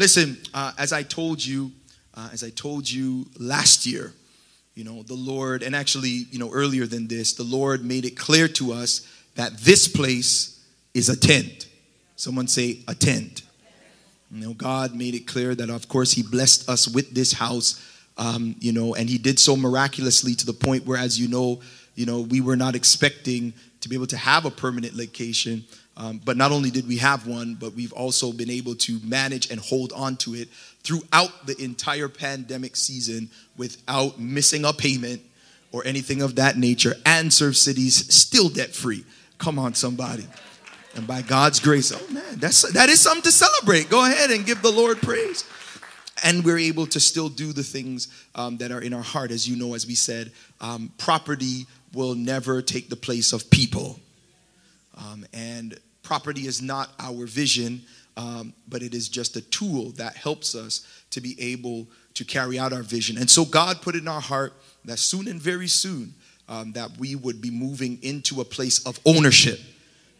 Listen, uh, as I told you, uh, as I told you last year, you know, the Lord, and actually, you know, earlier than this, the Lord made it clear to us that this place is a tent. Someone say, a tent. You know, God made it clear that, of course, He blessed us with this house, um, you know, and He did so miraculously to the point where, as you know, you know, we were not expecting to be able to have a permanent location. Um, but not only did we have one, but we've also been able to manage and hold on to it throughout the entire pandemic season without missing a payment or anything of that nature, and Serve City's still debt free. Come on, somebody. And by God's grace, oh man, that's that is something to celebrate. Go ahead and give the Lord praise. And we're able to still do the things um, that are in our heart, as you know, as we said, um, property will never take the place of people. Um, and property is not our vision, um, but it is just a tool that helps us to be able to carry out our vision. And so God put in our heart that soon and very soon um, that we would be moving into a place of ownership.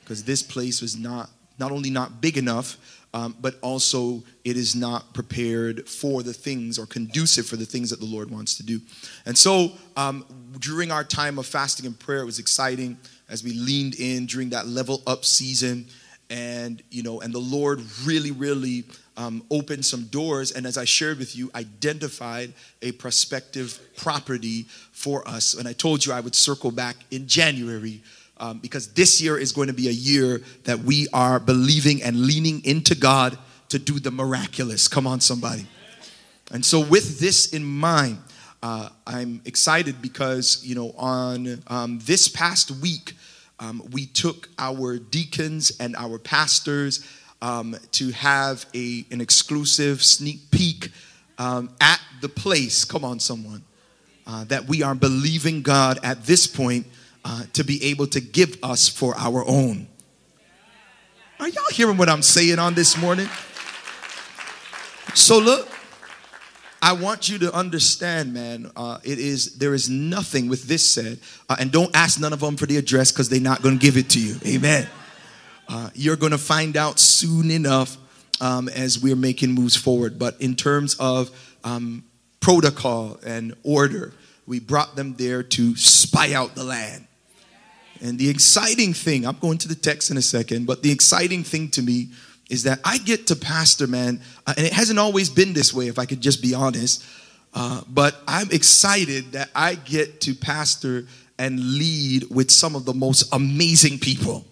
Because this place was not not only not big enough um, but also it is not prepared for the things or conducive for the things that the lord wants to do. And so um, during our time of fasting and prayer it was exciting as we leaned in during that level up season. And you know and the lord really really um, opened some doors. And as i shared with you identified a prospective property for us. And i told you i would circle back in january um, because this year is going to be a year that we are believing and leaning into god to do the miraculous. Come on somebody. And so with this in mind uh, i'm excited because you know on um, this past week um, we took our deacons and our pastors um, to have a, an exclusive sneak peek um, at the place. Come on, someone. Uh, that we are believing God at this point uh, to be able to give us for our own. Are y'all hearing what I'm saying on this morning? So, look, I want you to understand, man. Uh, it is there is nothing with this said, uh, and don't ask none of them for the address because they're not going to give it to you. Amen. Uh, you're going to find out soon enough um, as we're making moves forward. But in terms of um, protocol and order, we brought them there to spy out the land. And the exciting thing, I'm going to the text in a second, but the exciting thing to me is that I get to pastor, man, uh, and it hasn't always been this way, if I could just be honest. Uh, but I'm excited that I get to pastor and lead with some of the most amazing people.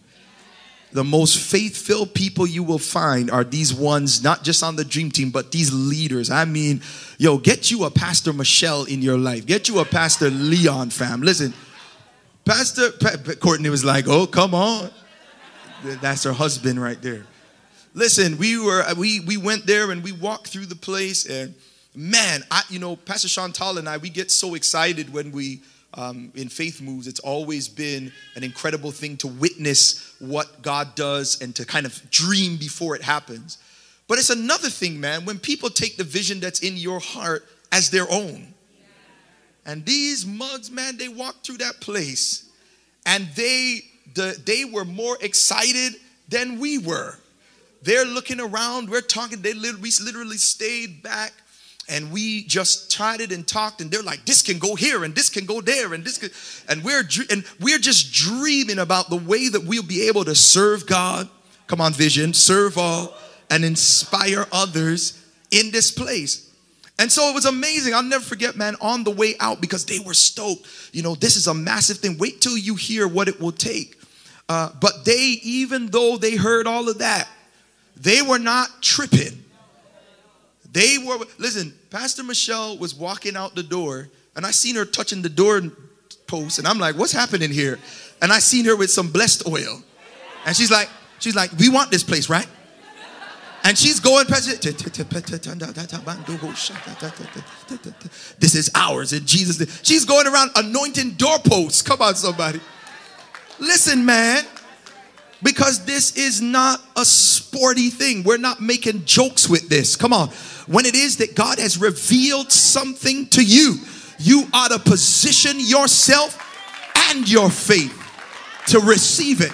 The most faith filled people you will find are these ones, not just on the dream team, but these leaders. I mean, yo, get you a Pastor Michelle in your life, get you a Pastor Leon, fam. Listen, Pastor pa- Courtney was like, oh, come on. That's her husband right there. Listen, we were we we went there and we walked through the place and man, I you know Pastor Chantal and I we get so excited when we um, in faith moves. It's always been an incredible thing to witness what God does and to kind of dream before it happens. But it's another thing, man, when people take the vision that's in your heart as their own. And these mugs, man, they walked through that place and they the, they were more excited than we were. They're looking around, we're talking, they literally, we literally stayed back and we just chatted and talked and they're like this can go here and this can go there and this can and we're and we're just dreaming about the way that we'll be able to serve God come on vision serve all and inspire others in this place. And so it was amazing I'll never forget man on the way out because they were stoked. You know this is a massive thing wait till you hear what it will take. Uh, but they even though they heard all of that they were not tripping. They were, listen, Pastor Michelle was walking out the door, and I seen her touching the door post, and I'm like, what's happening here? And I seen her with some blessed oil. And she's like, she's like, we want this place, right? And she's going, this is ours in Jesus. She's going around anointing doorposts. Come on, somebody. Listen, man. Because this is not a sporty thing. We're not making jokes with this. Come on. When it is that God has revealed something to you, you ought to position yourself and your faith to receive it.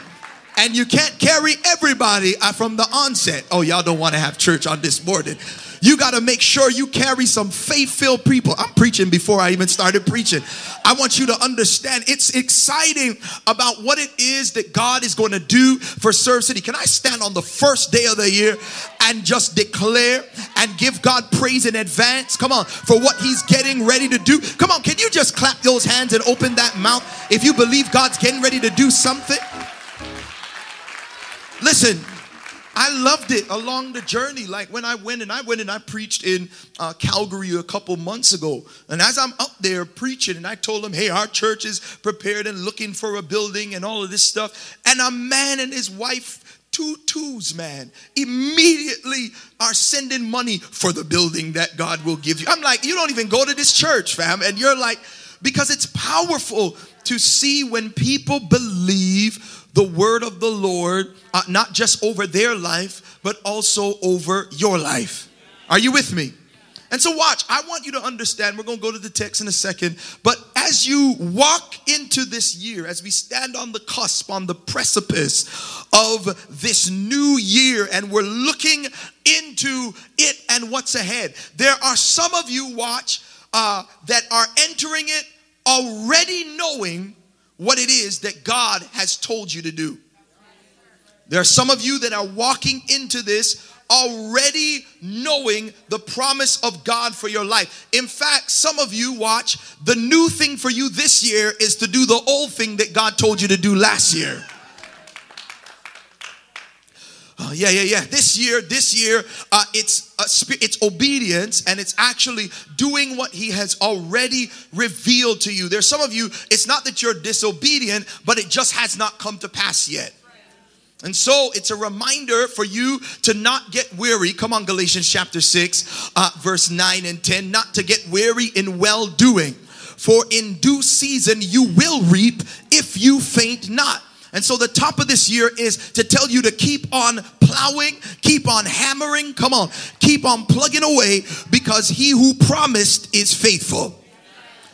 And you can't carry everybody uh, from the onset. Oh, y'all don't want to have church on this morning. You got to make sure you carry some faith filled people. I'm preaching before I even started preaching. I want you to understand it's exciting about what it is that God is going to do for Serve City. Can I stand on the first day of the year and just declare and give God praise in advance? Come on, for what He's getting ready to do. Come on, can you just clap those hands and open that mouth if you believe God's getting ready to do something? Listen, I loved it along the journey. Like when I went and I went and I preached in uh, Calgary a couple months ago. And as I'm up there preaching, and I told them, hey, our church is prepared and looking for a building and all of this stuff. And a man and his wife, two twos, man, immediately are sending money for the building that God will give you. I'm like, you don't even go to this church, fam. And you're like, because it's powerful to see when people believe the word of the Lord, uh, not just over their life, but also over your life. Are you with me? And so, watch, I want you to understand. We're going to go to the text in a second. But as you walk into this year, as we stand on the cusp, on the precipice of this new year, and we're looking into it and what's ahead, there are some of you, watch, uh, that are entering it already knowing what it is that God has told you to do. There are some of you that are walking into this already knowing the promise of God for your life. In fact, some of you watch, the new thing for you this year is to do the old thing that God told you to do last year. Oh, yeah, yeah, yeah. This year, this year, uh, it's uh, it's obedience, and it's actually doing what He has already revealed to you. There's some of you. It's not that you're disobedient, but it just has not come to pass yet. And so it's a reminder for you to not get weary. Come on, Galatians chapter 6, uh, verse 9 and 10. Not to get weary in well doing, for in due season you will reap if you faint not. And so the top of this year is to tell you to keep on plowing, keep on hammering, come on, keep on plugging away because he who promised is faithful.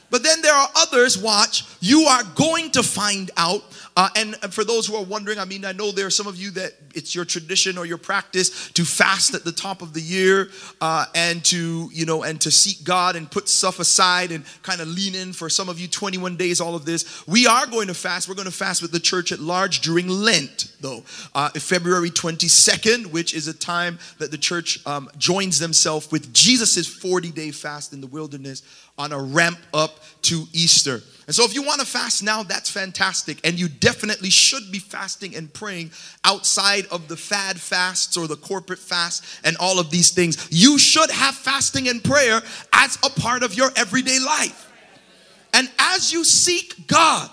But then there are others, watch, you are going to find out uh, and for those who are wondering, I mean, I know there are some of you that it's your tradition or your practice to fast at the top of the year uh, and to, you know, and to seek God and put stuff aside and kind of lean in for some of you 21 days, all of this. We are going to fast. We're going to fast with the church at large during Lent, though. Uh, February 22nd, which is a time that the church um, joins themselves with Jesus's 40 day fast in the wilderness on a ramp up to Easter. And so, if you want to fast now, that's fantastic. And you definitely should be fasting and praying outside of the fad fasts or the corporate fast and all of these things. You should have fasting and prayer as a part of your everyday life. And as you seek God,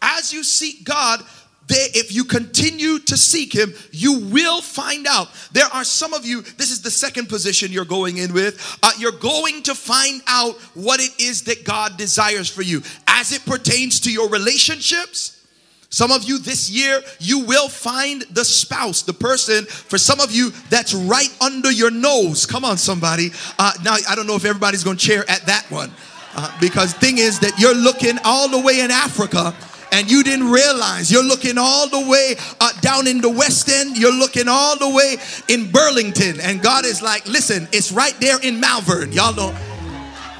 as you seek God, if you continue to seek him, you will find out. There are some of you, this is the second position you're going in with. Uh, you're going to find out what it is that God desires for you as it pertains to your relationships. Some of you this year, you will find the spouse, the person, for some of you, that's right under your nose. Come on, somebody. Uh, now, I don't know if everybody's going to cheer at that one. Uh, because thing is that you're looking all the way in Africa and you didn't realize you're looking all the way uh, down in the West End, you're looking all the way in Burlington, and God is like, listen, it's right there in Malvern. Y'all don't,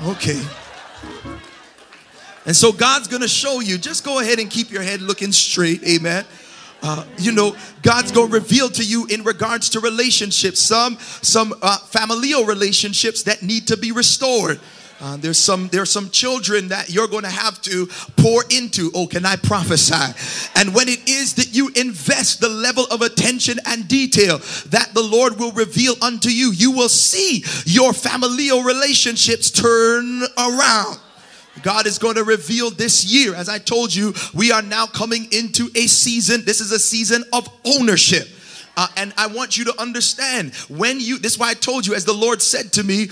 okay. And so God's gonna show you, just go ahead and keep your head looking straight, amen. Uh, you know god's going to reveal to you in regards to relationships some some uh, familial relationships that need to be restored uh, there's some there's some children that you're going to have to pour into. Oh, can I prophesy? And when it is that you invest the level of attention and detail that the Lord will reveal unto you, you will see your familial relationships turn around. God is going to reveal this year. As I told you, we are now coming into a season. This is a season of ownership. Uh, and I want you to understand when you, this is why I told you, as the Lord said to me,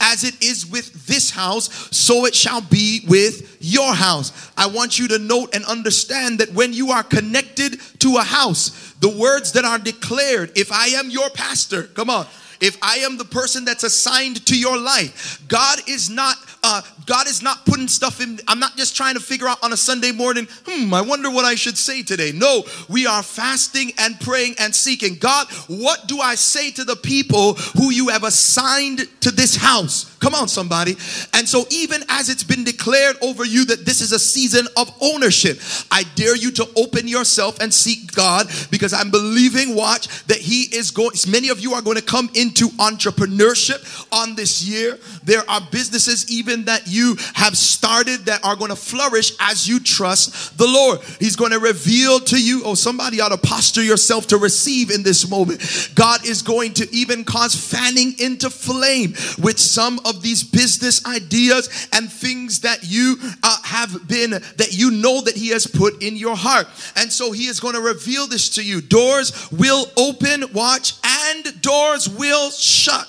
as it is with this house, so it shall be with your house. I want you to note and understand that when you are connected to a house, the words that are declared, if I am your pastor, come on, if I am the person that's assigned to your life, God is not uh, God is not putting stuff in. I'm not just trying to figure out on a Sunday morning, hmm, I wonder what I should say today. No, we are fasting and praying and seeking. God, what do I say to the people who you have assigned to this house? Come on, somebody. And so, even as it's been declared over you that this is a season of ownership, I dare you to open yourself and seek God because I'm believing, watch, that He is going, many of you are going to come into entrepreneurship on this year. There are businesses even that you have started that are going to flourish as you trust the Lord. He's going to reveal to you, oh, somebody ought to posture yourself to receive in this moment. God is going to even cause fanning into flame with some of these business ideas and things that you uh, have been, that you know that He has put in your heart. And so He is going to reveal this to you. Doors will open, watch, and doors will shut.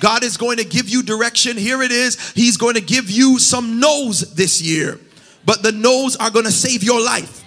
God is going to give you direction. Here it is. He's going to give you some no's this year, but the no's are going to save your life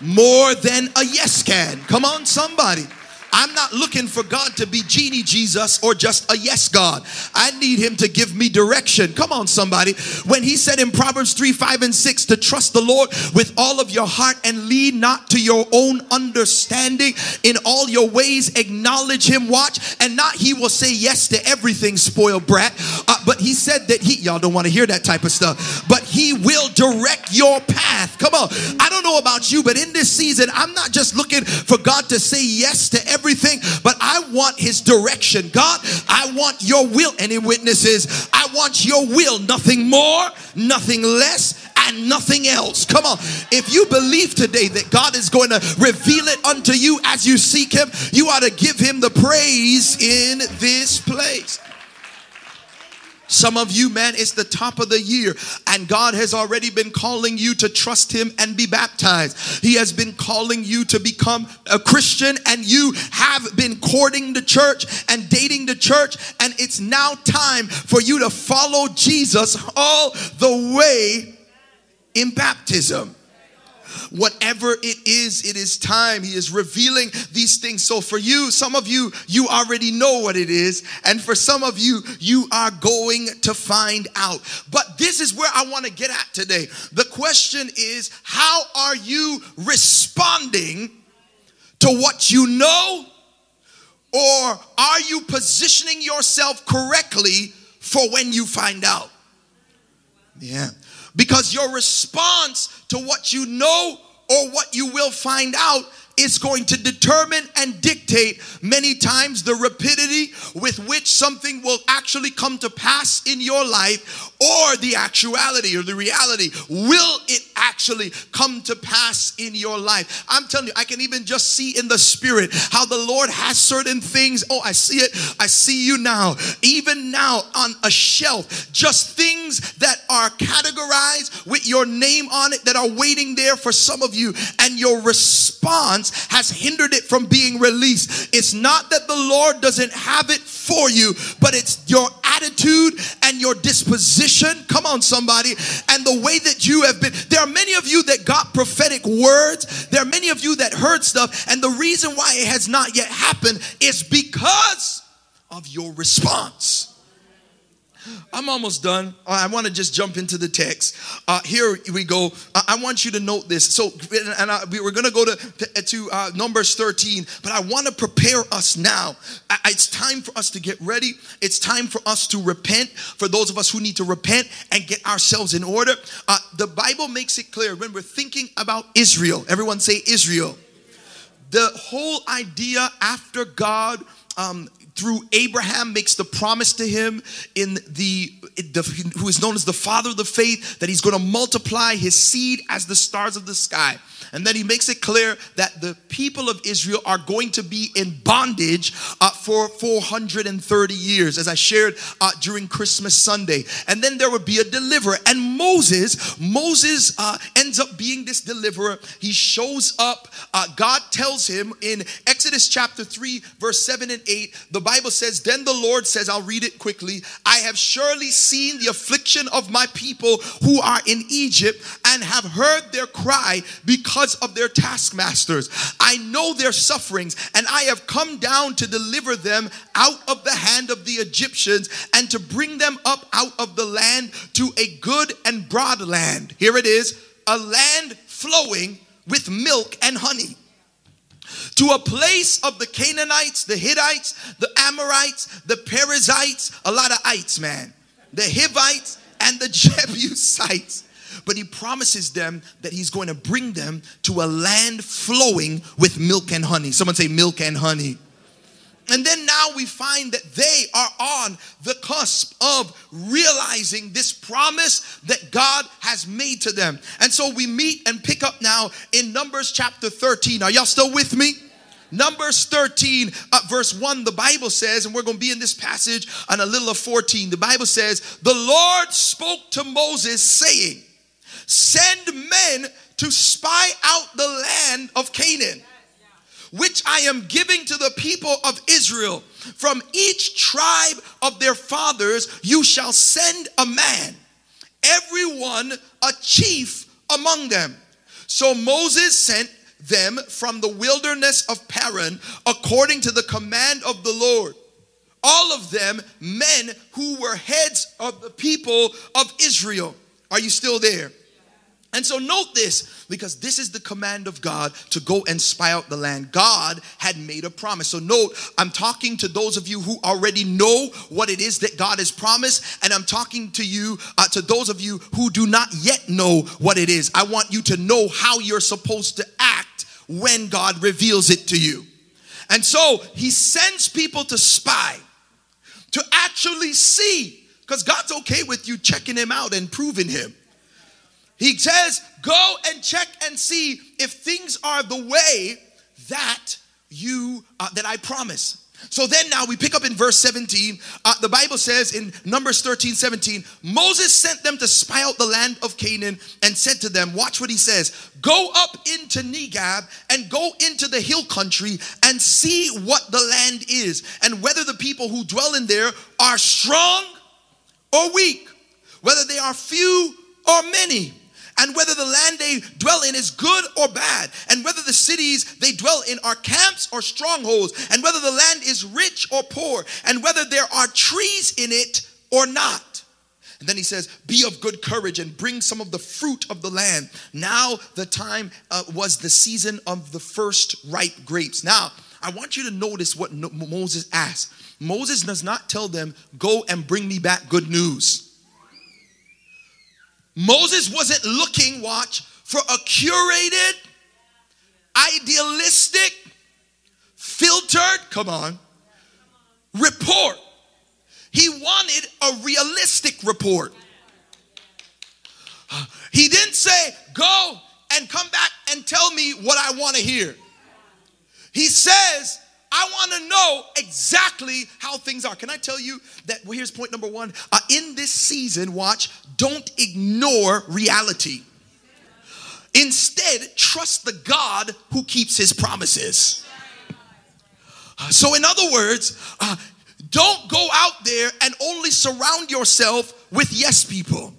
more than a yes can. Come on, somebody. I'm not looking for God to be genie Jesus or just a yes God. I need him to give me direction. Come on, somebody. When he said in Proverbs 3, 5, and 6 to trust the Lord with all of your heart and lead not to your own understanding in all your ways, acknowledge him, watch, and not he will say yes to everything, spoiled brat. Uh, but he said that he, y'all don't want to hear that type of stuff, but he will direct your path. Come on. I don't know about you, but in this season, I'm not just looking for God to say yes to everything everything, but I want his direction. God, I want your will. Any witnesses? I want your will, nothing more, nothing less, and nothing else. Come on. If you believe today that God is going to reveal it unto you as you seek him, you ought to give him the praise in this place. Some of you, man, it's the top of the year, and God has already been calling you to trust Him and be baptized. He has been calling you to become a Christian, and you have been courting the church and dating the church, and it's now time for you to follow Jesus all the way in baptism. Whatever it is, it is time. He is revealing these things. So for you, some of you, you already know what it is. And for some of you, you are going to find out. But this is where I want to get at today. The question is, how are you responding to what you know? Or are you positioning yourself correctly for when you find out? Yeah. Because your response to what you know or what you will find out is going to determine and dictate many times the rapidity with which something will actually come to pass in your life or the actuality or the reality. Will it actually come to pass in your life? I'm telling you, I can even just see in the spirit how the Lord has certain things. Oh, I see it. I see you now. Even now on a shelf, just things that are categorized with your name on it that are waiting there for some of you, and your response has hindered it from being released. It's not that the Lord doesn't have it for you, but it's your attitude and your disposition. Come on, somebody. And the way that you have been. There are many of you that got prophetic words. There are many of you that heard stuff. And the reason why it has not yet happened is because of your response. I'm almost done. I want to just jump into the text. Uh, here we go. I want you to note this. So, and I, we are going to go to to uh, Numbers 13, but I want to prepare us now. It's time for us to get ready. It's time for us to repent. For those of us who need to repent and get ourselves in order, uh, the Bible makes it clear when we're thinking about Israel. Everyone say Israel. The whole idea after God um, through Abraham makes the promise to him in the, the who is known as the father of the faith that he's going to multiply his seed as the stars of the sky. And then he makes it clear that the people of Israel are going to be in bondage uh, for 430 years, as I shared uh, during Christmas Sunday. And then there would be a deliverer. And Moses, Moses uh, ends up being this deliverer. He shows up. Uh, God tells him in Exodus chapter 3, verse 7 and 8, the Bible says, Then the Lord says, I'll read it quickly. I have surely seen the affliction of my people who are in Egypt and have heard their cry because of their taskmasters. I know their sufferings, and I have come down to deliver them out of the hand of the Egyptians and to bring them up out of the land to a good and broad land. Here it is a land flowing with milk and honey to a place of the Canaanites, the Hittites, the Amorites, the Perizzites, a lot of ites, man, the Hivites, and the Jebusites. But he promises them that he's going to bring them to a land flowing with milk and honey. Someone say, milk and honey. And then now we find that they are on the cusp of realizing this promise that God has made to them. And so we meet and pick up now in Numbers chapter 13. Are y'all still with me? Numbers 13, uh, verse 1, the Bible says, and we're going to be in this passage on a little of 14. The Bible says, The Lord spoke to Moses, saying, Send men to spy out the land of Canaan which I am giving to the people of Israel. From each tribe of their fathers, you shall send a man, everyone a chief among them. So Moses sent them from the wilderness of Paran according to the command of the Lord. All of them men who were heads of the people of Israel. Are you still there? And so note this because this is the command of God to go and spy out the land. God had made a promise. So note, I'm talking to those of you who already know what it is that God has promised, and I'm talking to you, uh, to those of you who do not yet know what it is. I want you to know how you're supposed to act when God reveals it to you. And so he sends people to spy, to actually see, because God's okay with you checking him out and proving him. He says, Go and check and see if things are the way that you uh, that I promise. So then now we pick up in verse 17. Uh, the Bible says in Numbers 13, 17, Moses sent them to spy out the land of Canaan and said to them, Watch what he says, go up into Negeb and go into the hill country and see what the land is, and whether the people who dwell in there are strong or weak, whether they are few or many and whether the land they dwell in is good or bad, and whether the cities they dwell in are camps or strongholds, and whether the land is rich or poor, and whether there are trees in it or not. And then he says, Be of good courage and bring some of the fruit of the land. Now, the time uh, was the season of the first ripe grapes. Now, I want you to notice what Moses asked. Moses does not tell them, Go and bring me back good news. Moses wasn't looking, watch, for a curated, idealistic, filtered, come on, report. He wanted a realistic report. He didn't say, go and come back and tell me what I want to hear. He says, I want to know exactly how things are. Can I tell you that? Well, here's point number one. Uh, in this season, watch, don't ignore reality. Instead, trust the God who keeps his promises. Uh, so, in other words, uh, don't go out there and only surround yourself with yes people.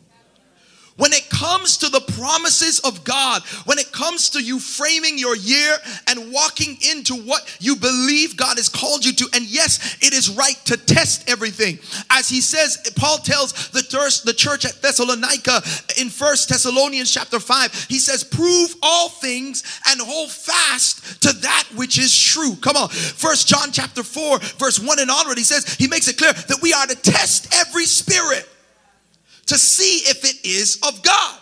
When it comes to the promises of God, when it comes to you framing your year and walking into what you believe God has called you to, and yes, it is right to test everything. As he says, Paul tells the church, the church at Thessalonica in First Thessalonians chapter 5, he says, prove all things and hold fast to that which is true. Come on. First John chapter 4, verse 1 and onward, he says, he makes it clear that we are to test every spirit to see if it is of God.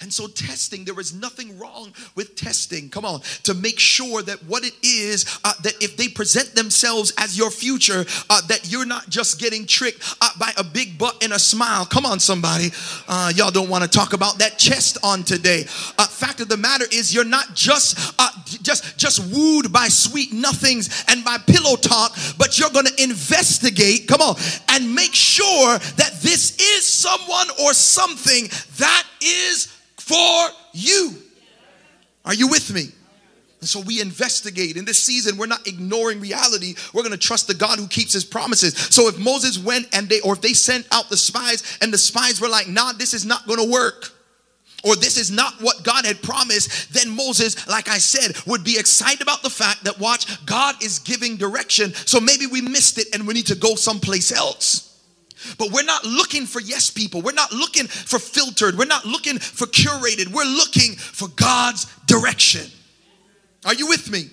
And so, testing, there is nothing wrong with testing. Come on, to make sure that what it is, uh, that if they present themselves as your future, uh, that you're not just getting tricked uh, by a big butt and a smile. Come on, somebody. Uh, y'all don't want to talk about that chest on today. Uh, fact of the matter is, you're not just uh, just just wooed by sweet nothings and by pillow talk, but you're going to investigate. Come on, and make sure that this is someone or something that is for you. Are you with me? so we investigate. In this season, we're not ignoring reality. We're going to trust the God who keeps his promises. So if Moses went and they, or if they sent out the spies and the spies were like, nah, this is not going to work or this is not what God had promised, then Moses, like I said, would be excited about the fact that, watch, God is giving direction. So maybe we missed it and we need to go someplace else. But we're not looking for yes people. We're not looking for filtered. We're not looking for curated. We're looking for God's direction. Are you with me?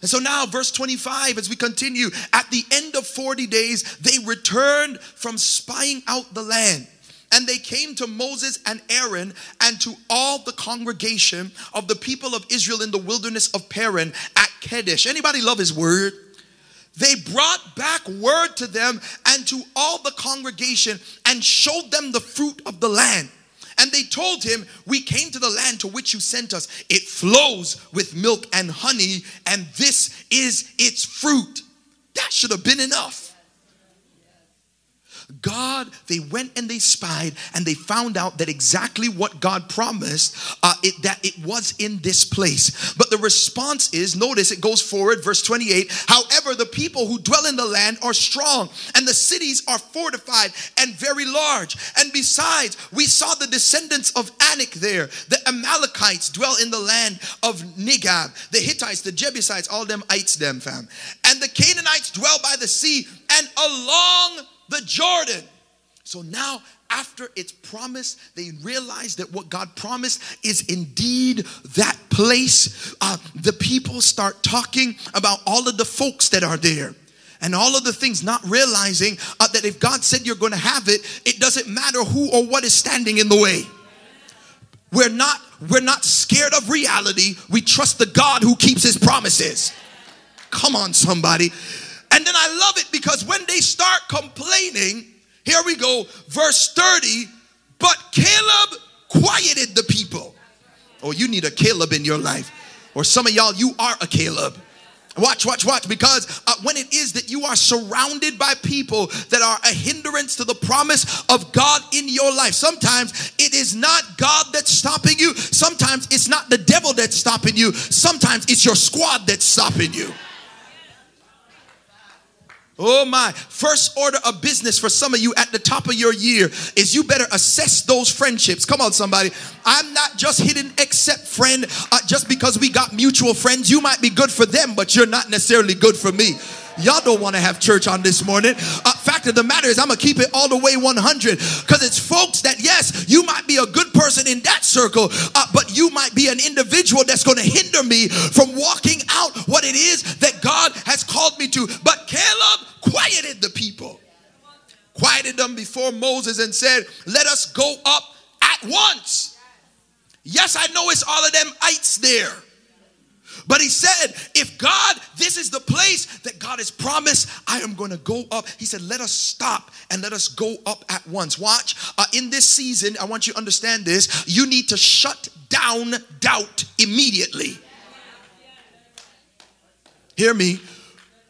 And so now, verse 25, as we continue, at the end of 40 days, they returned from spying out the land. And they came to Moses and Aaron and to all the congregation of the people of Israel in the wilderness of Paran at Kadesh. Anybody love his word? They brought back word to them and to all the congregation and showed them the fruit of the land. And they told him, We came to the land to which you sent us. It flows with milk and honey, and this is its fruit. That should have been enough. God, they went and they spied and they found out that exactly what God promised, uh, it, that it was in this place. But the response is notice it goes forward, verse 28. However, the people who dwell in the land are strong and the cities are fortified and very large. And besides, we saw the descendants of Anak there. The Amalekites dwell in the land of Negeb, the Hittites, the Jebusites, all them ites, them fam. And the Canaanites dwell by the sea and along the Jordan. So now, after it's promised, they realize that what God promised is indeed that place. Uh, the people start talking about all of the folks that are there and all of the things, not realizing uh, that if God said you're going to have it, it doesn't matter who or what is standing in the way. We're not we're not scared of reality. We trust the God who keeps his promises. Come on, somebody. And then I love it because when they start complaining, here we go, verse 30, but Caleb quieted the people. Oh, you need a Caleb in your life. Or some of y'all, you are a Caleb. Watch, watch, watch. Because uh, when it is that you are surrounded by people that are a hindrance to the promise of God in your life, sometimes it is not God that's stopping you. Sometimes it's not the devil that's stopping you. Sometimes it's your squad that's stopping you. Oh my. First order of business for some of you at the top of your year is you better assess those friendships. Come on, somebody. I'm not just hitting accept friend uh, just because we got mutual friends. You might be good for them, but you're not necessarily good for me. Y'all don't want to have church on this morning. Uh, fact of the matter is, I'm gonna keep it all the way 100 because it's folks that, yes, you might be a good person in that circle, uh, but you might be an individual that's gonna hinder me from walking out what it is that God has called me to. But Caleb quieted the people, quieted them before Moses and said, Let us go up at once. Yes, I know it's all of them ites there. But he said, if God, this is the place that God has promised, I am going to go up. He said, let us stop and let us go up at once. Watch, uh, in this season, I want you to understand this. You need to shut down doubt immediately. Hear me.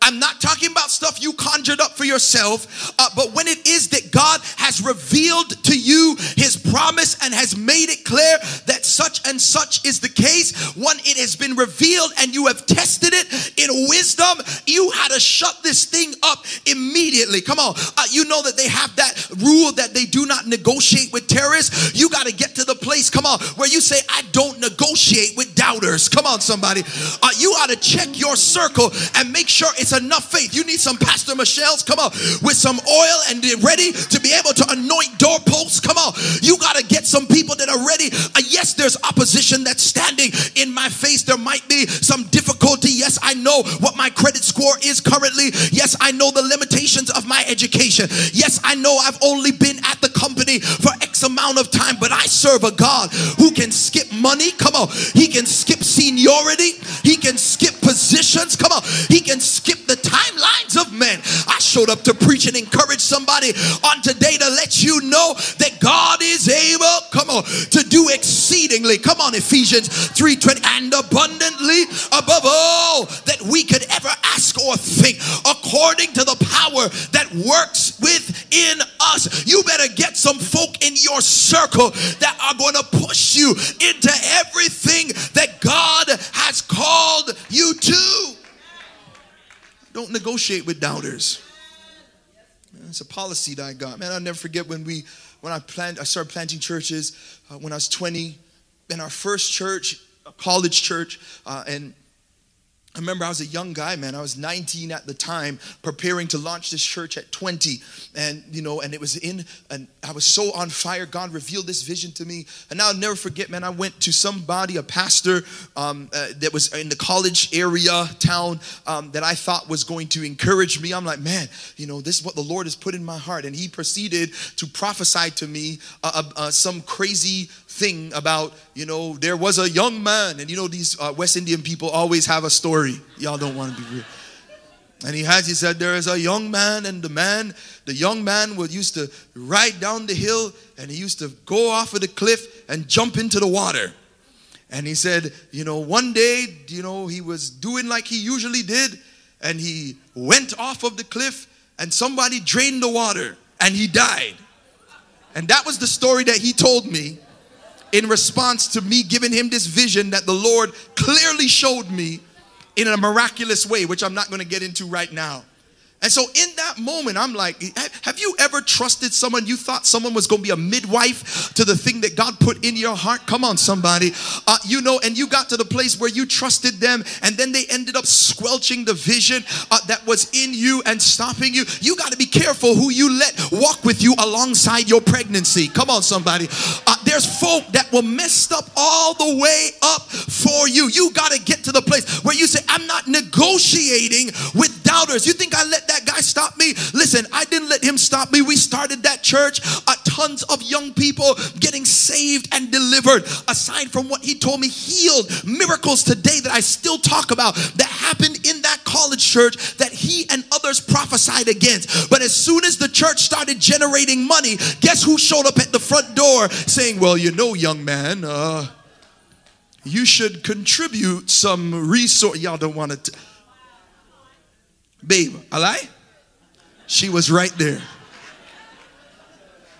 I'm not talking about stuff you conjured up for yourself, uh, but when it is that God has revealed to you his promise and has made it clear that such and such is the case, when it has been revealed and you have tested it in wisdom, you had to shut this thing up immediately. Come on. Uh, you know that they have that rule that they do not negotiate with terrorists. You got to get to the place, come on, where you say, I don't negotiate with doubters. Come on, somebody. Uh, you ought to check your circle and make sure it's enough faith. You need some Pastor Michelle's, come on, with some oil and ready to be able to anoint doorposts. Come on. You got to get some people that are ready. Uh, yes, there's opposition that's standing in my face. There might be some difficulty. Yes, I know what my credit score is currently. Yes, I know the limitations of my education. Yes, I know I've only been at the company for X amount of time, but I serve a God who can skip money. Come on. He can skip seniority. He can skip positions. Come on. He can skip men. I showed up to preach and encourage somebody on today to let you know that God is able, come on, to do exceedingly. Come on, Ephesians 3:20 and abundantly above all that we could ever ask or think according to the power that works within us. You better get some folk in your circle that are going to push you into everything that God has called you to. Don't negotiate with doubters. It's a policy that I got. Man, I'll never forget when we when I planned I started planting churches uh, when I was 20 in our first church, a college church, uh, and I remember I was a young guy, man. I was 19 at the time, preparing to launch this church at 20. And, you know, and it was in, and I was so on fire. God revealed this vision to me. And I'll never forget, man, I went to somebody, a pastor um, uh, that was in the college area, town, um, that I thought was going to encourage me. I'm like, man, you know, this is what the Lord has put in my heart. And he proceeded to prophesy to me uh, uh, some crazy thing about, you know, there was a young man. And, you know, these uh, West Indian people always have a story. Y'all don't want to be real. And he has, he said, there is a young man, and the man, the young man would used to ride down the hill and he used to go off of the cliff and jump into the water. And he said, you know, one day, you know, he was doing like he usually did, and he went off of the cliff, and somebody drained the water, and he died. And that was the story that he told me in response to me giving him this vision that the Lord clearly showed me in a miraculous way, which I'm not going to get into right now. And so in that moment, I'm like, have you ever trusted someone you thought someone was going to be a midwife to the thing that God put in your heart? Come on, somebody. Uh, you know, and you got to the place where you trusted them and then they ended up squelching the vision uh, that was in you and stopping you. You got to be careful who you let walk with you alongside your pregnancy. Come on, somebody. Uh, there's folk that will mess up all the way up for you. You got to get to the place where you say, I'm not negotiating with doubters. You think I let that guy stop me? Listen, I didn't let him stop me. We started that church. Uh, tons of young people getting saved and delivered. Aside from what he told me, healed miracles today that I still talk about that happened in that college church that he and others prophesied against. But as soon as the church started generating money, guess who showed up at the front door saying, Well, you know, young man, uh, you should contribute some resource. Y'all don't want to. Babe, I lie? She was right there.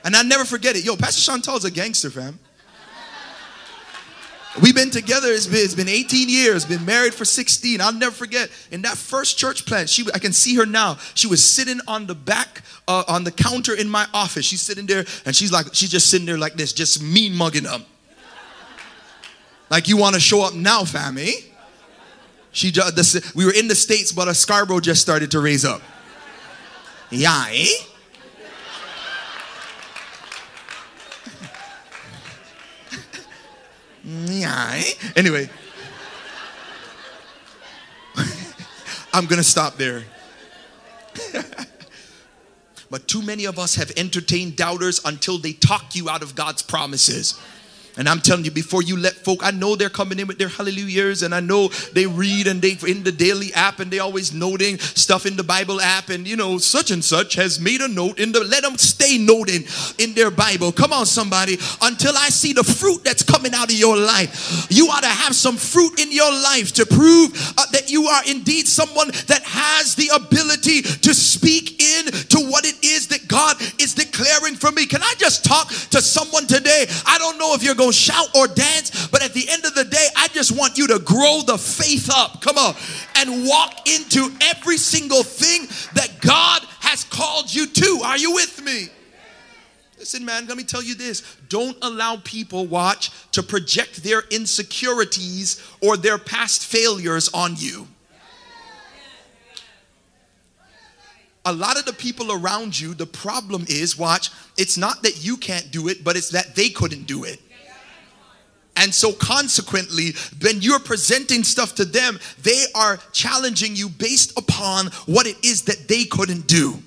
And I never forget it. Yo, Pastor Chantal's a gangster, fam. We've been together, it's been, it's been 18 years, been married for 16. I'll never forget, in that first church plant, she, I can see her now. She was sitting on the back, uh, on the counter in my office. She's sitting there and she's like, she's just sitting there like this, just mean mugging them. Like you want to show up now, family. She just, we were in the States, but a Scarborough just started to raise up. Yeah, eh? yeah, eh? Anyway. I'm going to stop there. but too many of us have entertained doubters until they talk you out of God's promises. And I'm telling you, before you let folk, I know they're coming in with their hallelujahs, and I know they read and they in the daily app, and they always noting stuff in the Bible app, and you know, such and such has made a note in the let them stay noting in their Bible. Come on, somebody, until I see the fruit that's coming out of your life. You ought to have some fruit in your life to prove uh, that you are indeed someone that has the ability to speak in to what it is that God is declaring for me. Can I just talk to someone today? I don't know if you're go shout or dance, but at the end of the day, I just want you to grow the faith up. Come on. And walk into every single thing that God has called you to. Are you with me? Listen, man, let me tell you this. Don't allow people, watch, to project their insecurities or their past failures on you. a lot of the people around you, the problem is, watch, it's not that you can't do it, but it's that they couldn't do it. And so, consequently, when you're presenting stuff to them, they are challenging you based upon what it is that they couldn't do.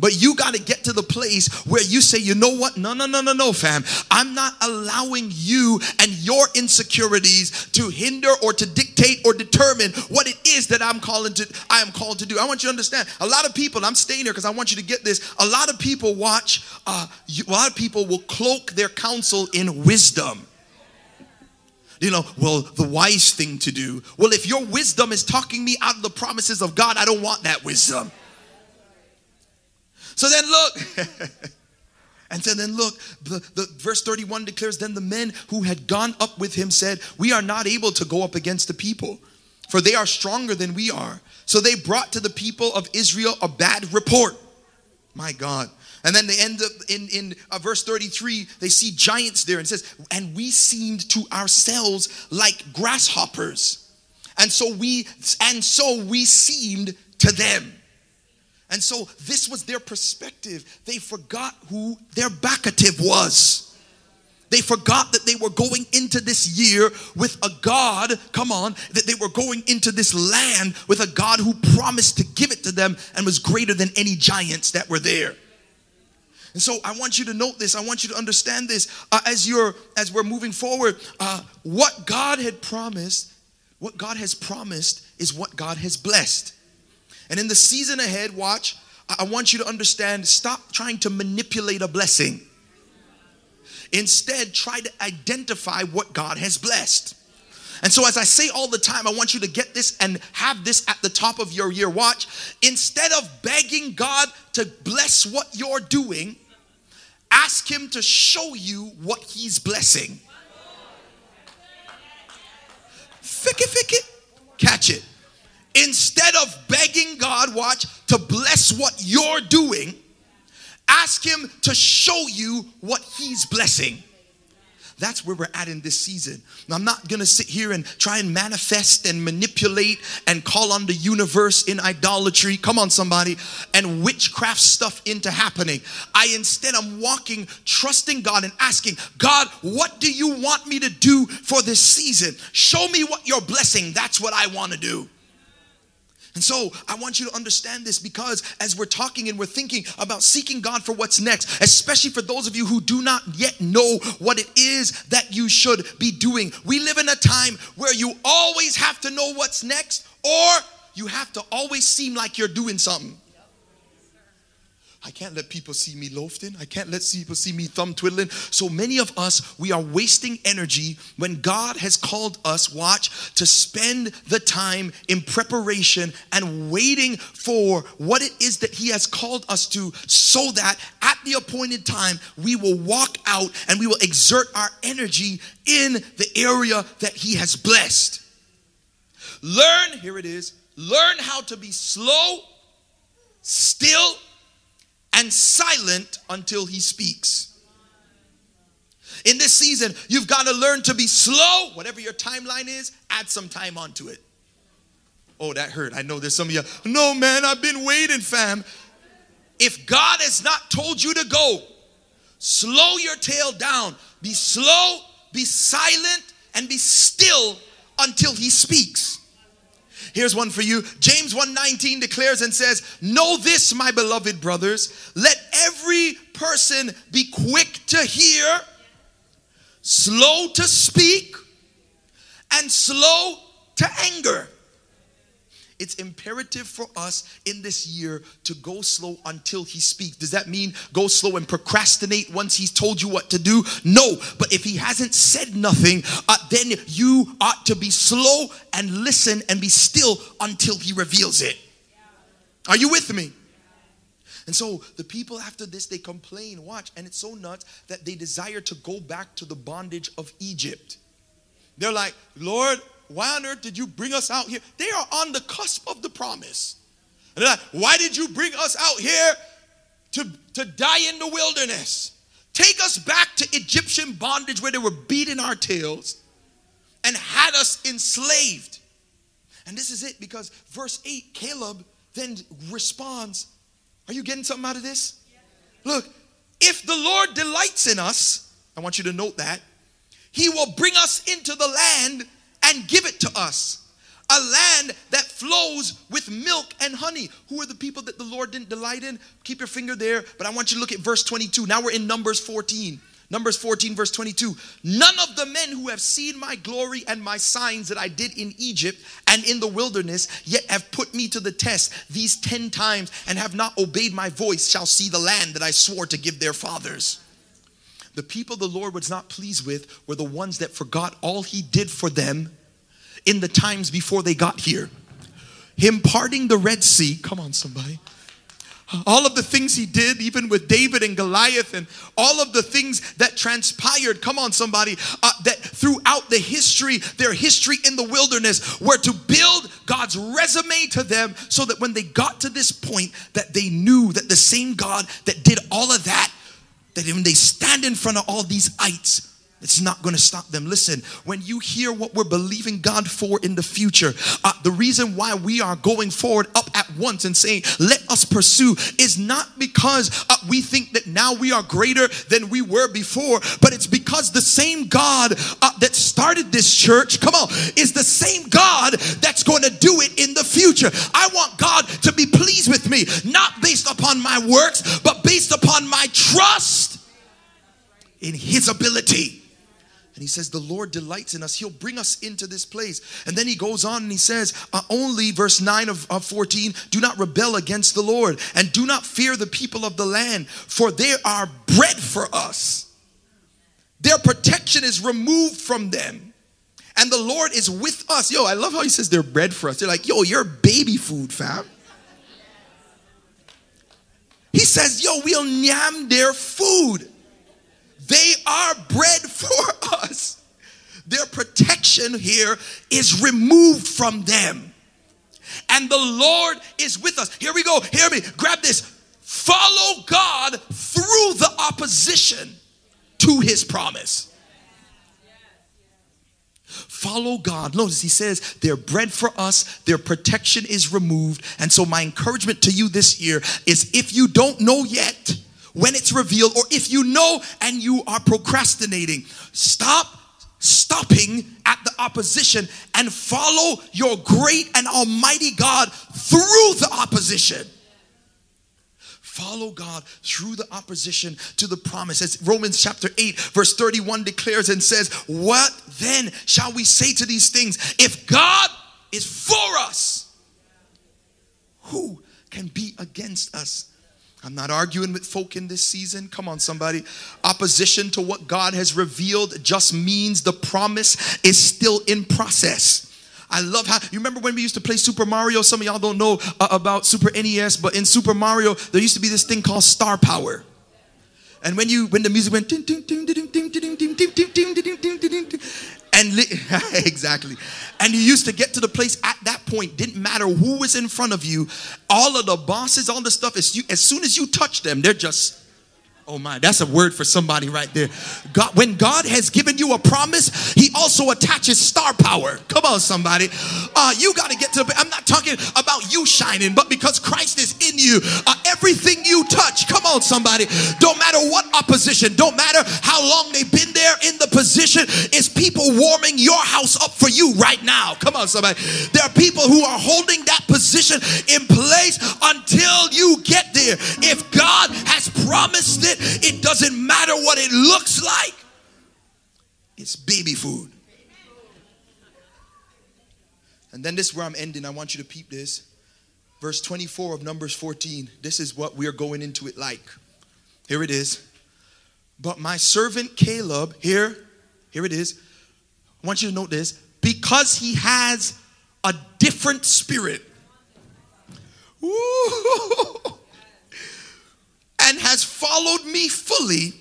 But you got to get to the place where you say, you know what? No, no, no, no, no, fam. I'm not allowing you and your insecurities to hinder or to dictate or determine what it is that I'm calling to I am called to do. I want you to understand. A lot of people, I'm staying here because I want you to get this. A lot of people watch, uh, a lot of people will cloak their counsel in wisdom you know, well, the wise thing to do. Well, if your wisdom is talking me out of the promises of God, I don't want that wisdom. So then look. And so then look, the, the, verse 31 declares, Then the men who had gone up with him said, We are not able to go up against the people, for they are stronger than we are. So they brought to the people of Israel a bad report. My God. And then they end up in, in uh, verse 33, they see giants there and says, And we seemed to ourselves like grasshoppers. And so we and so we seemed to them. And so this was their perspective. They forgot who their backative was. They forgot that they were going into this year with a God, come on, that they were going into this land with a God who promised to give it to them and was greater than any giants that were there. And so I want you to note this. I want you to understand this uh, as you're as we're moving forward. Uh, what God had promised, what God has promised is what God has blessed. And in the season ahead, watch, I want you to understand stop trying to manipulate a blessing. Instead, try to identify what God has blessed. And so, as I say all the time, I want you to get this and have this at the top of your year watch. Instead of begging God to bless what you're doing, ask Him to show you what He's blessing. Fick it, fick it, catch it. Instead of begging God, watch, to bless what you're doing, ask Him to show you what He's blessing. That's where we're at in this season. Now, I'm not going to sit here and try and manifest and manipulate and call on the universe in idolatry. Come on, somebody, and witchcraft stuff into happening. I instead, I'm walking, trusting God and asking, God, what do you want me to do for this season? Show me what you're blessing. That's what I want to do. And so I want you to understand this because as we're talking and we're thinking about seeking God for what's next, especially for those of you who do not yet know what it is that you should be doing, we live in a time where you always have to know what's next or you have to always seem like you're doing something. I can't let people see me loafing. I can't let people see me thumb twiddling. So many of us, we are wasting energy when God has called us, watch, to spend the time in preparation and waiting for what it is that He has called us to, so that at the appointed time, we will walk out and we will exert our energy in the area that He has blessed. Learn, here it is, learn how to be slow, still, and silent until he speaks. In this season, you've got to learn to be slow, whatever your timeline is, add some time onto it. Oh, that hurt. I know there's some of you. No, man, I've been waiting, fam. If God has not told you to go, slow your tail down. Be slow, be silent, and be still until he speaks. Here's one for you. James 1:19 declares and says, "Know this, my beloved brothers, let every person be quick to hear, slow to speak, and slow to anger." It's imperative for us in this year to go slow until he speaks. Does that mean go slow and procrastinate once he's told you what to do? No, but if he hasn't said nothing, uh, then you ought to be slow and listen and be still until he reveals it. Are you with me? And so the people after this, they complain, watch, and it's so nuts that they desire to go back to the bondage of Egypt. They're like, Lord, why on earth did you bring us out here? They are on the cusp of the promise. And they're like, why did you bring us out here to, to die in the wilderness? Take us back to Egyptian bondage where they were beating our tails and had us enslaved. And this is it because verse 8, Caleb then responds, Are you getting something out of this? Look, if the Lord delights in us, I want you to note that, he will bring us into the land and give it to us. A land that flows with milk and honey. Who are the people that the Lord didn't delight in? Keep your finger there, but I want you to look at verse 22. Now we're in Numbers 14. Numbers 14, verse 22. None of the men who have seen my glory and my signs that I did in Egypt and in the wilderness, yet have put me to the test these 10 times and have not obeyed my voice, shall see the land that I swore to give their fathers. The people the Lord was not pleased with were the ones that forgot all he did for them in the times before they got here. Him parting the Red Sea, come on, somebody. all of the things he did, even with David and Goliath, and all of the things that transpired. Come on, somebody, uh, that throughout the history, their history in the wilderness, were to build God's resume to them so that when they got to this point, that they knew that the same God that did all of that, that when they stand in front of all these ites, it's not going to stop them. Listen, when you hear what we're believing God for in the future, uh, the reason why we are going forward up at once and saying, let us pursue, is not because uh, we think that now we are greater than we were before, but it's because the same God uh, that started this church, come on, is the same God that's going to do it in the future. I want God to be pleased with me, not based upon my works, but based upon my trust in His ability. And he says, The Lord delights in us. He'll bring us into this place. And then he goes on and he says, uh, Only, verse 9 of, of 14, do not rebel against the Lord and do not fear the people of the land, for they are bread for us. Their protection is removed from them. And the Lord is with us. Yo, I love how he says they're bread for us. They're like, yo, you're baby food, fam. He says, yo, we'll yam their food. They are bread for us. Their protection here is removed from them. And the Lord is with us. Here we go. Hear me. Grab this. Follow God through the opposition to his promise. Follow God. Notice he says, they're bread for us, their protection is removed. And so, my encouragement to you this year is if you don't know yet, when it's revealed, or if you know and you are procrastinating, stop stopping at the opposition and follow your great and almighty God through the opposition. Follow God through the opposition to the promise. As Romans chapter 8, verse 31 declares and says, What then shall we say to these things? If God is for us, who can be against us? I'm not arguing with folk in this season. Come on, somebody. Opposition to what God has revealed just means the promise is still in process. I love how you remember when we used to play Super Mario. Some of y'all don't know uh, about Super NES, but in Super Mario, there used to be this thing called star power. And when you when the music went and li- exactly. And you used to get to the place at that point, didn't matter who was in front of you, all of the bosses, all the stuff, as, you, as soon as you touch them, they're just Oh my, that's a word for somebody right there. God, when God has given you a promise, He also attaches star power. Come on, somebody. Uh, you got to get to. I'm not talking about you shining, but because Christ is in you, uh, everything you touch. Come on, somebody. Don't matter what opposition. Don't matter how long they've been there in the position. Is people warming your house up for you right now? Come on, somebody. There are people who are holding that position in place until you get there. If God has promised it it doesn't matter what it looks like, it's baby food. And then this is where I'm ending. I want you to peep this. Verse 24 of Numbers 14. This is what we are going into it like. Here it is. But my servant Caleb, here, here it is. I want you to note this because he has a different spirit. Ooh, and has followed me fully,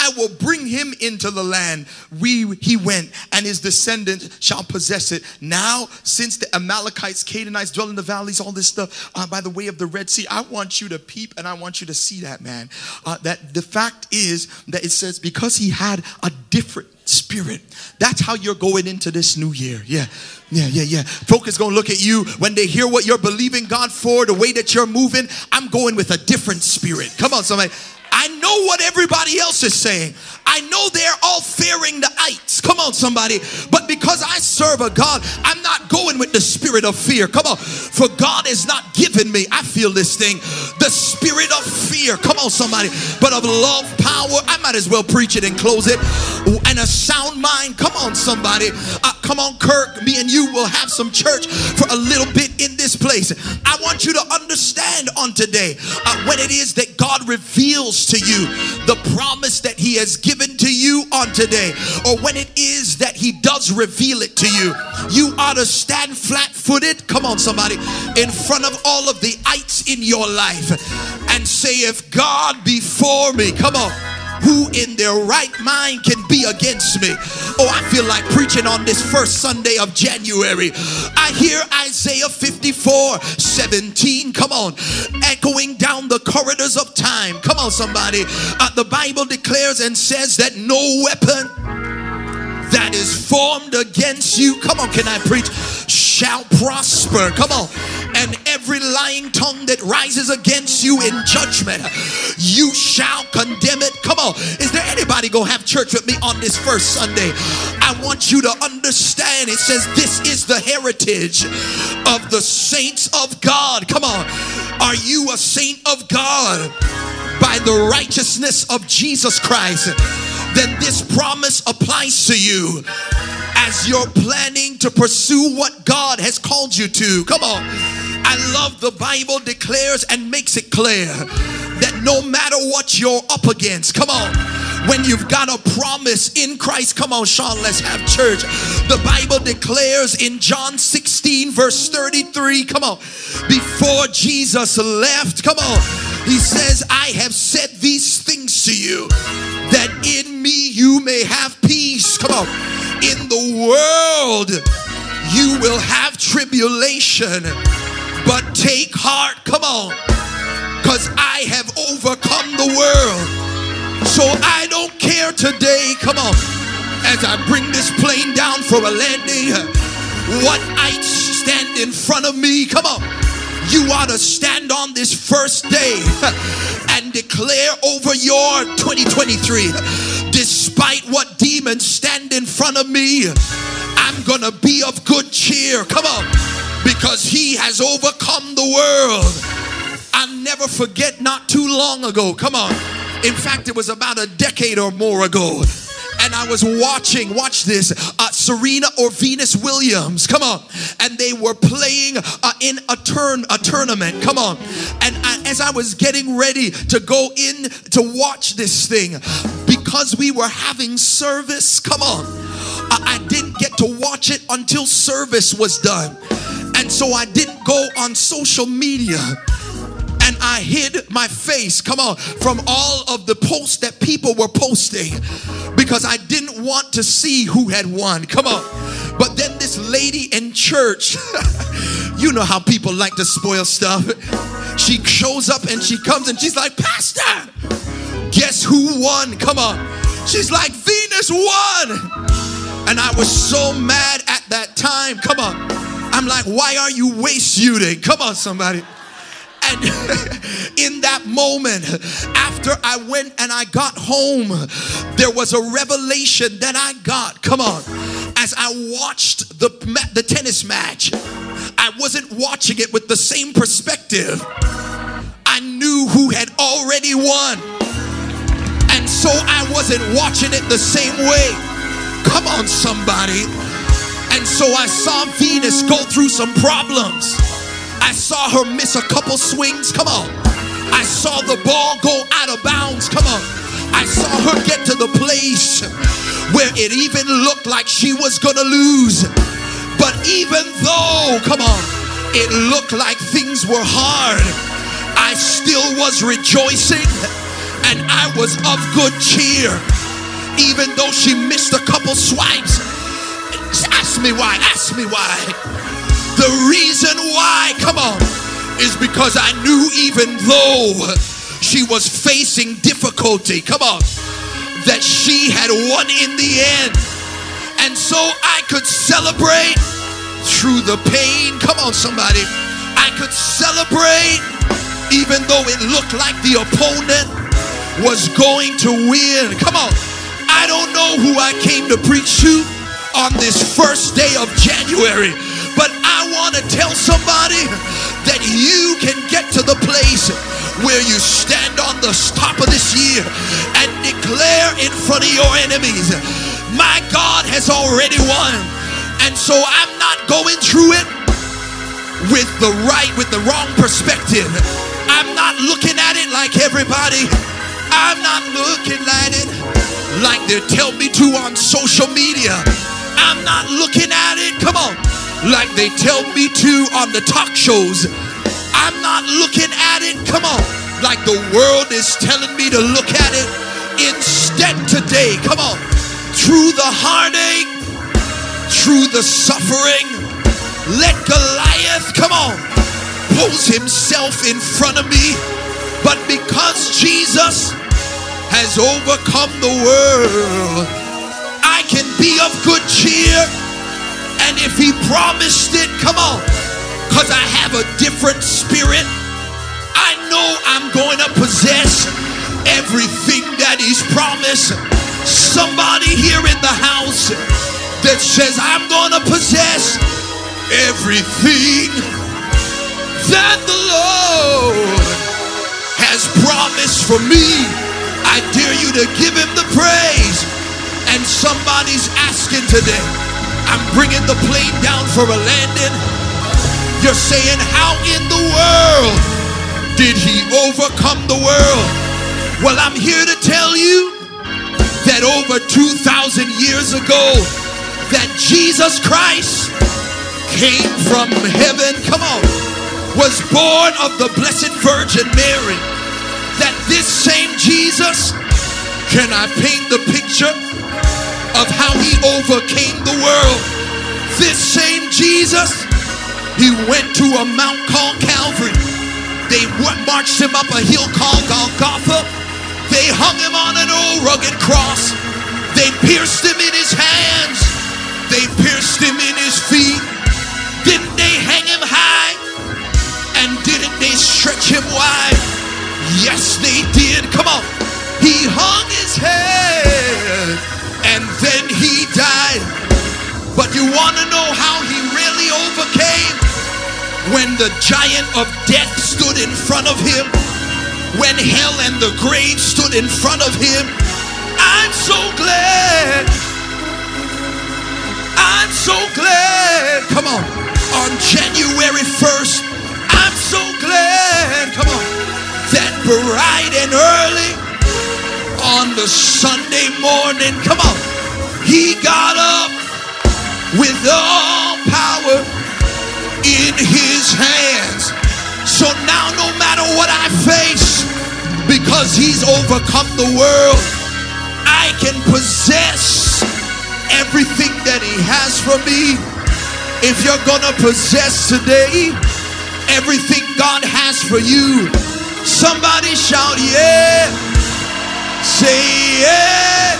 I will bring him into the land we he went, and his descendants shall possess it. Now, since the Amalekites, Canaanites dwell in the valleys, all this stuff uh, by the way of the Red Sea, I want you to peep and I want you to see that, man. Uh, that the fact is that it says because he had a different spirit. That's how you're going into this new year. Yeah. Yeah, yeah, yeah. Folk is going to look at you when they hear what you're believing God for, the way that you're moving. I'm going with a different spirit. Come on, somebody. I know what everybody else is saying. I know they're all fearing the ites. Come on, somebody. But because I serve a God, I'm not going with the spirit of fear. Come on. For God has not given me, I feel this thing, the spirit of fear. Come on, somebody. But of love, power. I might as well preach it and close it. And a sound mind. Come on, somebody. Uh, come on, Kirk. Me and you will have some church for a little bit in this place. I want you to understand on today uh, when it is that God reveals to you you the promise that He has given to you on today, or when it is that He does reveal it to you, you ought to stand flat footed. Come on, somebody, in front of all of the ites in your life and say, If God be for me, come on who in their right mind can be against me? Oh, I feel like preaching on this first Sunday of January. I hear Isaiah 54 17. Come on, echoing down the corridors of time. Come on, somebody. Uh, the Bible declares and says that no weapon that is formed against you, come on, can I preach? Shall prosper. Come on. And every lying tongue that rises against you in judgment, you shall condemn it. Come on. Is there anybody gonna have church with me on this first Sunday? I want you to understand it says this is the heritage of the saints of God. Come on. Are you a saint of God? By the righteousness of Jesus Christ then this promise applies to you as you're planning to pursue what God has called you to. Come on. I love the Bible declares and makes it clear that no matter what you're up against, come on when you've got a promise in Christ. Come on, Sean, let's have church. The Bible declares in John 16, verse 33, come on, before Jesus left, come on, he says, I have said these things to you that in me you may have peace. Come on, in the world you will have tribulation, but take heart, come on, because I have overcome the world. So I don't care today, come on, as I bring this plane down for a landing, what I stand in front of me, come on. You ought to stand on this first day and declare over your 2023, despite what demons stand in front of me, I'm gonna be of good cheer. Come on, because he has overcome the world. I'll never forget not too long ago. Come on. In fact, it was about a decade or more ago. And I was watching, watch this, uh, Serena or Venus Williams, come on, and they were playing uh, in a turn, a tournament, come on, and I, as I was getting ready to go in to watch this thing, because we were having service, come on, I, I didn't get to watch it until service was done, and so I didn't go on social media and I hid my face, come on, from all of the posts that people were posting because I didn't want to see who had won. Come on. But then this lady in church, you know how people like to spoil stuff. She shows up and she comes and she's like, Pastor, guess who won? Come on. She's like, Venus won. And I was so mad at that time. Come on. I'm like, why are you waste shooting? Come on, somebody. And in that moment, after I went and I got home, there was a revelation that I got. Come on. As I watched the, the tennis match, I wasn't watching it with the same perspective. I knew who had already won. And so I wasn't watching it the same way. Come on, somebody. And so I saw Venus go through some problems. I saw her miss a couple swings. Come on. I saw the ball go out of bounds. Come on. I saw her get to the place where it even looked like she was going to lose. But even though, come on, it looked like things were hard, I still was rejoicing and I was of good cheer. Even though she missed a couple swipes. Ask me why. Ask me why. The reason why, come on, is because I knew even though she was facing difficulty, come on, that she had won in the end. And so I could celebrate through the pain. Come on, somebody. I could celebrate even though it looked like the opponent was going to win. Come on. I don't know who I came to preach to on this first day of January. But I want to tell somebody that you can get to the place where you stand on the top of this year and declare in front of your enemies, My God has already won. And so I'm not going through it with the right, with the wrong perspective. I'm not looking at it like everybody. I'm not looking at it like they tell me to on social media. I'm not looking at it, come on, like they tell me to on the talk shows. I'm not looking at it, come on, like the world is telling me to look at it. Instead, today, come on, through the heartache, through the suffering, let Goliath, come on, pose himself in front of me. But because Jesus has overcome the world, I can be of good cheer. And if he promised it, come on, because I have a different spirit, I know I'm going to possess everything that he's promised. Somebody here in the house that says, I'm going to possess everything that the Lord has promised for me. I dare you to give him the praise. And somebody's asking today, I'm bringing the plane down for a landing. You're saying, How in the world did he overcome the world? Well, I'm here to tell you that over 2,000 years ago, that Jesus Christ came from heaven, come on, was born of the Blessed Virgin Mary. That this same Jesus, can I paint the picture of how he overcame the world? This same Jesus, he went to a mount called Calvary. They marched him up a hill called Golgotha. They hung him on an old rugged cross. They pierced him in his hands. They pierced him in his feet. Didn't they hang him high? And didn't they stretch him wide? Yes, they did. Come on. He hung his head and then he died. But you want to know how he really overcame? When the giant of death stood in front of him, when hell and the grave stood in front of him. I'm so glad I'm so glad, come on, on January 1st, I'm so glad, come on, that bright and early on the Sunday morning, come on, he got up with all power in his hands. So now, no matter what I face, because he's overcome the world, I can possess everything that He has for me. If you're gonna possess today everything God has for you, somebody shout, Yeah! Say, Yeah!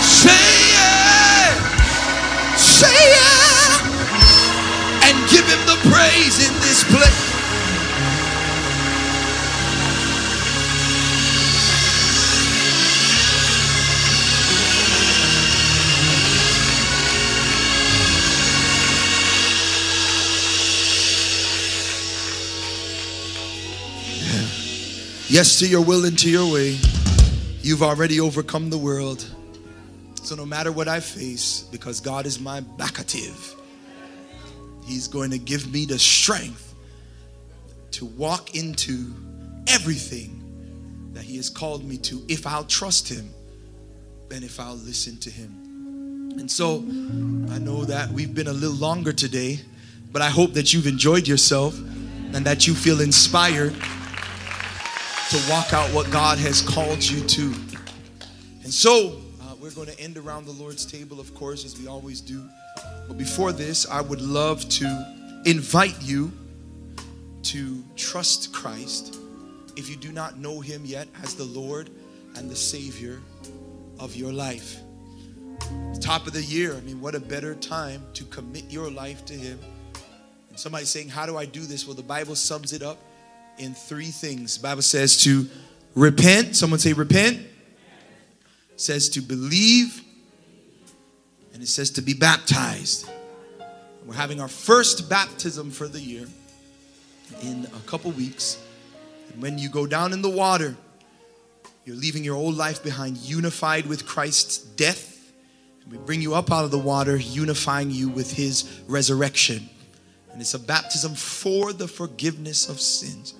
Say, Yeah! Say, Yeah! And give Him the praise in this place. Yes to your will and to your way. You've already overcome the world. So no matter what I face, because God is my backative, He's going to give me the strength to walk into everything that He has called me to if I'll trust Him and if I'll listen to Him. And so I know that we've been a little longer today, but I hope that you've enjoyed yourself and that you feel inspired to walk out what God has called you to. And so, uh, we're going to end around the Lord's table, of course, as we always do. But before this, I would love to invite you to trust Christ if you do not know Him yet as the Lord and the Savior of your life. Top of the year, I mean, what a better time to commit your life to Him. And somebody saying, How do I do this? Well, the Bible sums it up in three things. The Bible says to repent. Someone say repent. It says to believe. And it says to be baptized. We're having our first baptism for the year in a couple weeks. And when you go down in the water, you're leaving your old life behind, unified with Christ's death. And we bring you up out of the water, unifying you with his resurrection. And it's a baptism for the forgiveness of sins.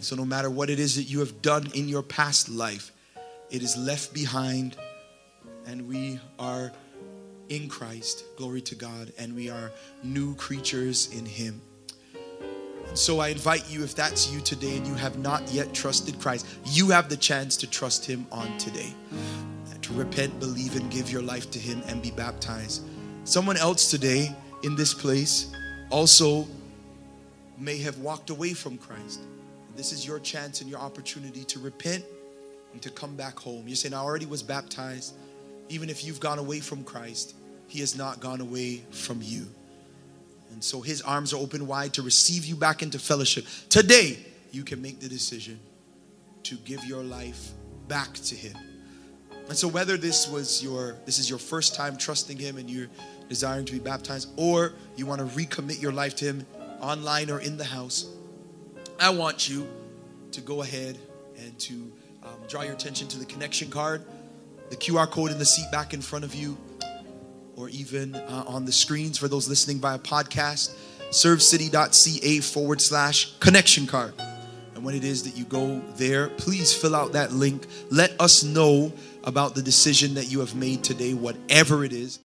So, no matter what it is that you have done in your past life, it is left behind, and we are in Christ. Glory to God. And we are new creatures in Him. So I invite you, if that's you today and you have not yet trusted Christ, you have the chance to trust Him on today. To repent, believe, and give your life to Him and be baptized. Someone else today in this place also may have walked away from Christ. This is your chance and your opportunity to repent and to come back home. You're saying, I already was baptized. Even if you've gone away from Christ, He has not gone away from you. And so His arms are open wide to receive you back into fellowship. Today, you can make the decision to give your life back to Him. And so whether this was your this is your first time trusting him and you're desiring to be baptized or you want to recommit your life to him online or in the house, I want you to go ahead and to um, draw your attention to the connection card, the QR code in the seat back in front of you, or even uh, on the screens for those listening via podcast, servecity.ca forward slash connection card. And when it is that you go there, please fill out that link. Let us know about the decision that you have made today, whatever it is.